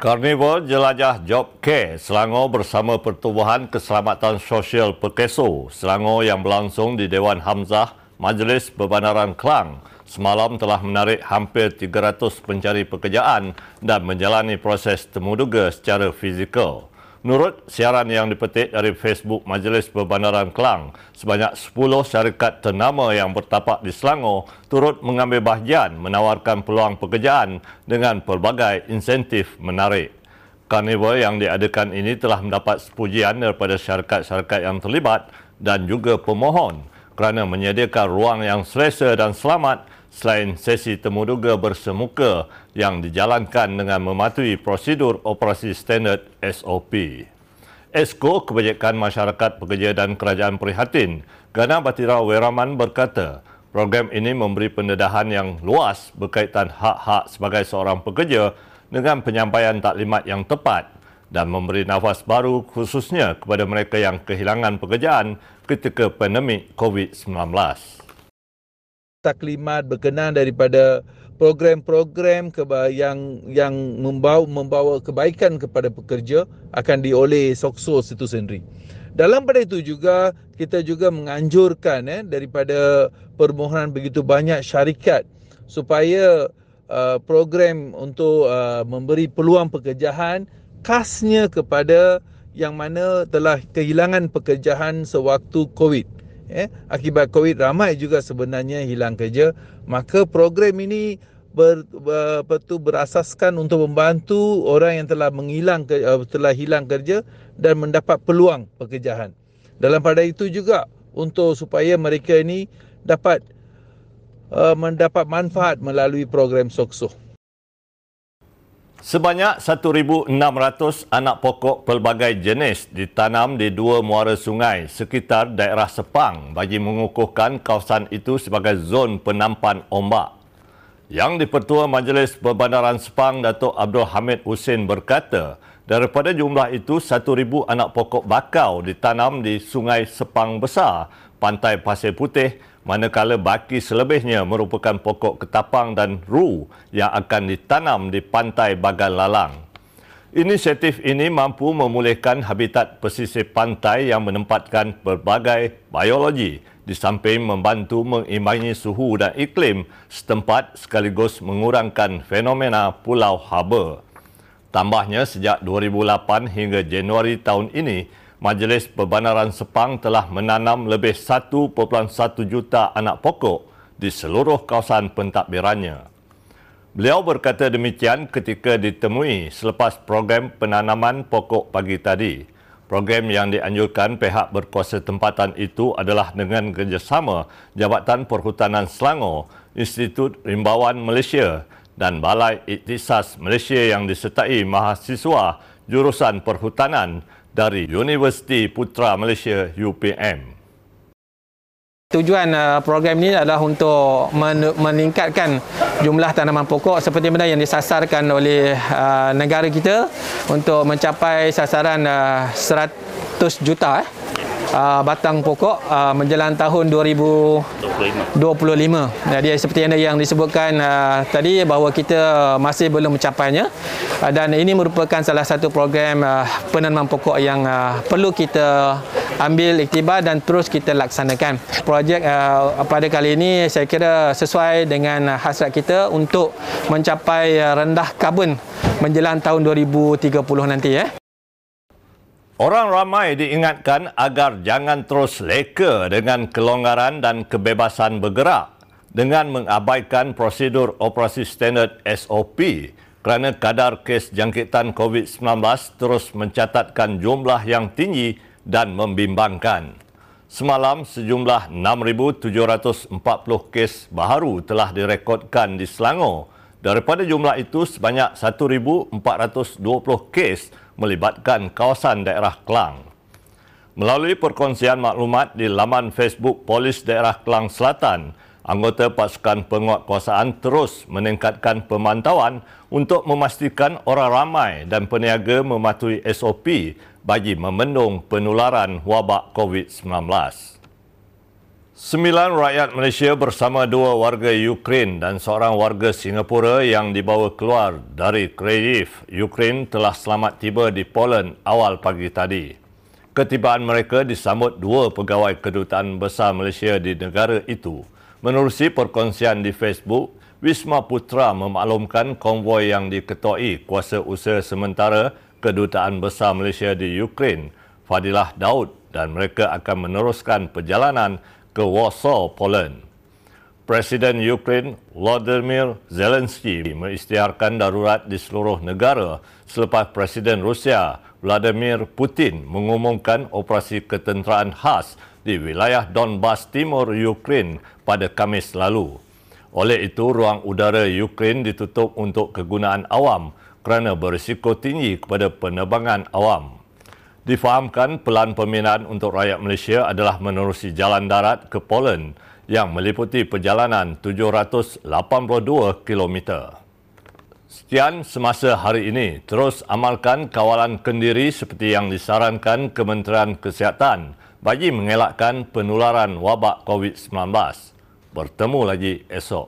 Karnival Jelajah Job Care Selangor bersama Pertubuhan Keselamatan Sosial Perkeso Selangor yang berlangsung di Dewan Hamzah Majlis Perbandaran Kelang semalam telah menarik hampir 300 pencari pekerjaan dan menjalani proses temuduga secara fizikal. Menurut siaran yang dipetik dari Facebook Majlis Perbandaran Kelang, sebanyak 10 syarikat ternama yang bertapak di Selangor turut mengambil bahagian menawarkan peluang pekerjaan dengan pelbagai insentif menarik. Karnival yang diadakan ini telah mendapat sepujian daripada syarikat-syarikat yang terlibat dan juga pemohon kerana menyediakan ruang yang selesa dan selamat selain sesi temuduga bersemuka yang dijalankan dengan mematuhi prosedur operasi standard SOP. Esko Kebajikan Masyarakat Pekerja dan Kerajaan Prihatin, Gana Batira Weraman berkata, program ini memberi pendedahan yang luas berkaitan hak-hak sebagai seorang pekerja dengan penyampaian taklimat yang tepat dan memberi nafas baru khususnya kepada mereka yang kehilangan pekerjaan ketika pandemik COVID-19 taklimat berkenaan daripada program-program yang yang membawa membawa kebaikan kepada pekerja akan dioleh Sokso itu sendiri. Dalam pada itu juga kita juga menganjurkan eh daripada permohonan begitu banyak syarikat supaya uh, program untuk uh, memberi peluang pekerjaan khasnya kepada yang mana telah kehilangan pekerjaan sewaktu COVID eh, akibat COVID ramai juga sebenarnya hilang kerja maka program ini ber, ber, betul berasaskan untuk membantu orang yang telah menghilang uh, telah hilang kerja dan mendapat peluang pekerjaan dalam pada itu juga untuk supaya mereka ini dapat uh, mendapat manfaat melalui program Sokso. Sebanyak 1,600 anak pokok pelbagai jenis ditanam di dua muara sungai sekitar daerah Sepang bagi mengukuhkan kawasan itu sebagai zon penampan ombak. Yang di-Pertua Majlis Perbandaran Sepang, Datuk Abdul Hamid Hussein berkata, daripada jumlah itu 1,000 anak pokok bakau ditanam di Sungai Sepang Besar, Pantai Pasir Putih manakala baki selebihnya merupakan pokok ketapang dan ru yang akan ditanam di pantai Bagan Lalang. Inisiatif ini mampu memulihkan habitat pesisir pantai yang menempatkan berbagai biologi di samping membantu mengimbangi suhu dan iklim setempat sekaligus mengurangkan fenomena pulau haba. Tambahnya sejak 2008 hingga Januari tahun ini, Majlis Perbandaran Sepang telah menanam lebih 1.1 juta anak pokok di seluruh kawasan pentadbirannya. Beliau berkata demikian ketika ditemui selepas program penanaman pokok pagi tadi. Program yang dianjurkan pihak berkuasa tempatan itu adalah dengan kerjasama Jabatan Perhutanan Selangor, Institut Rimbawan Malaysia dan Balai Iktisas Malaysia yang disertai mahasiswa jurusan perhutanan dari Universiti Putra Malaysia UPM. Tujuan uh, program ini adalah untuk meningkatkan jumlah tanaman pokok seperti mana yang disasarkan oleh uh, negara kita untuk mencapai sasaran 100 uh, juta uh, batang pokok uh, menjelang tahun 2025. 25. Jadi seperti yang yang disebutkan uh, tadi bahawa kita masih belum mencapainya uh, dan ini merupakan salah satu program uh, penanaman pokok yang uh, perlu kita ambil iktibar dan terus kita laksanakan. Projek uh, pada kali ini saya kira sesuai dengan hasrat kita untuk mencapai rendah karbon menjelang tahun 2030 nanti ya. Orang ramai diingatkan agar jangan terus leka dengan kelonggaran dan kebebasan bergerak dengan mengabaikan prosedur operasi standard SOP kerana kadar kes jangkitan COVID-19 terus mencatatkan jumlah yang tinggi dan membimbangkan. Semalam sejumlah 6,740 kes baharu telah direkodkan di Selangor. Daripada jumlah itu sebanyak 1,420 kes melibatkan kawasan daerah Kelang. Melalui perkongsian maklumat di laman Facebook Polis Daerah Kelang Selatan, anggota pasukan penguatkuasaan terus meningkatkan pemantauan untuk memastikan orang ramai dan peniaga mematuhi SOP bagi memendung penularan wabak COVID-19. Sembilan rakyat Malaysia bersama dua warga Ukraine dan seorang warga Singapura yang dibawa keluar dari Kyiv, Ukraine telah selamat tiba di Poland awal pagi tadi. Ketibaan mereka disambut dua pegawai kedutaan besar Malaysia di negara itu. Menerusi perkongsian di Facebook, Wisma Putra memaklumkan konvoi yang diketuai kuasa usaha sementara Kedutaan Besar Malaysia di Ukraine, Fadilah Daud dan mereka akan meneruskan perjalanan ke Warsaw, Poland. Presiden Ukraine Vladimir Zelensky mengisytiharkan darurat di seluruh negara selepas Presiden Rusia Vladimir Putin mengumumkan operasi ketenteraan khas di wilayah Donbas Timur Ukraine pada Kamis lalu. Oleh itu, ruang udara Ukraine ditutup untuk kegunaan awam kerana berisiko tinggi kepada penerbangan awam. Difahamkan pelan peminat untuk rakyat Malaysia adalah menerusi jalan darat ke Poland yang meliputi perjalanan 782 km. Sekian semasa hari ini. Terus amalkan kawalan kendiri seperti yang disarankan Kementerian Kesihatan bagi mengelakkan penularan wabak COVID-19. Bertemu lagi esok.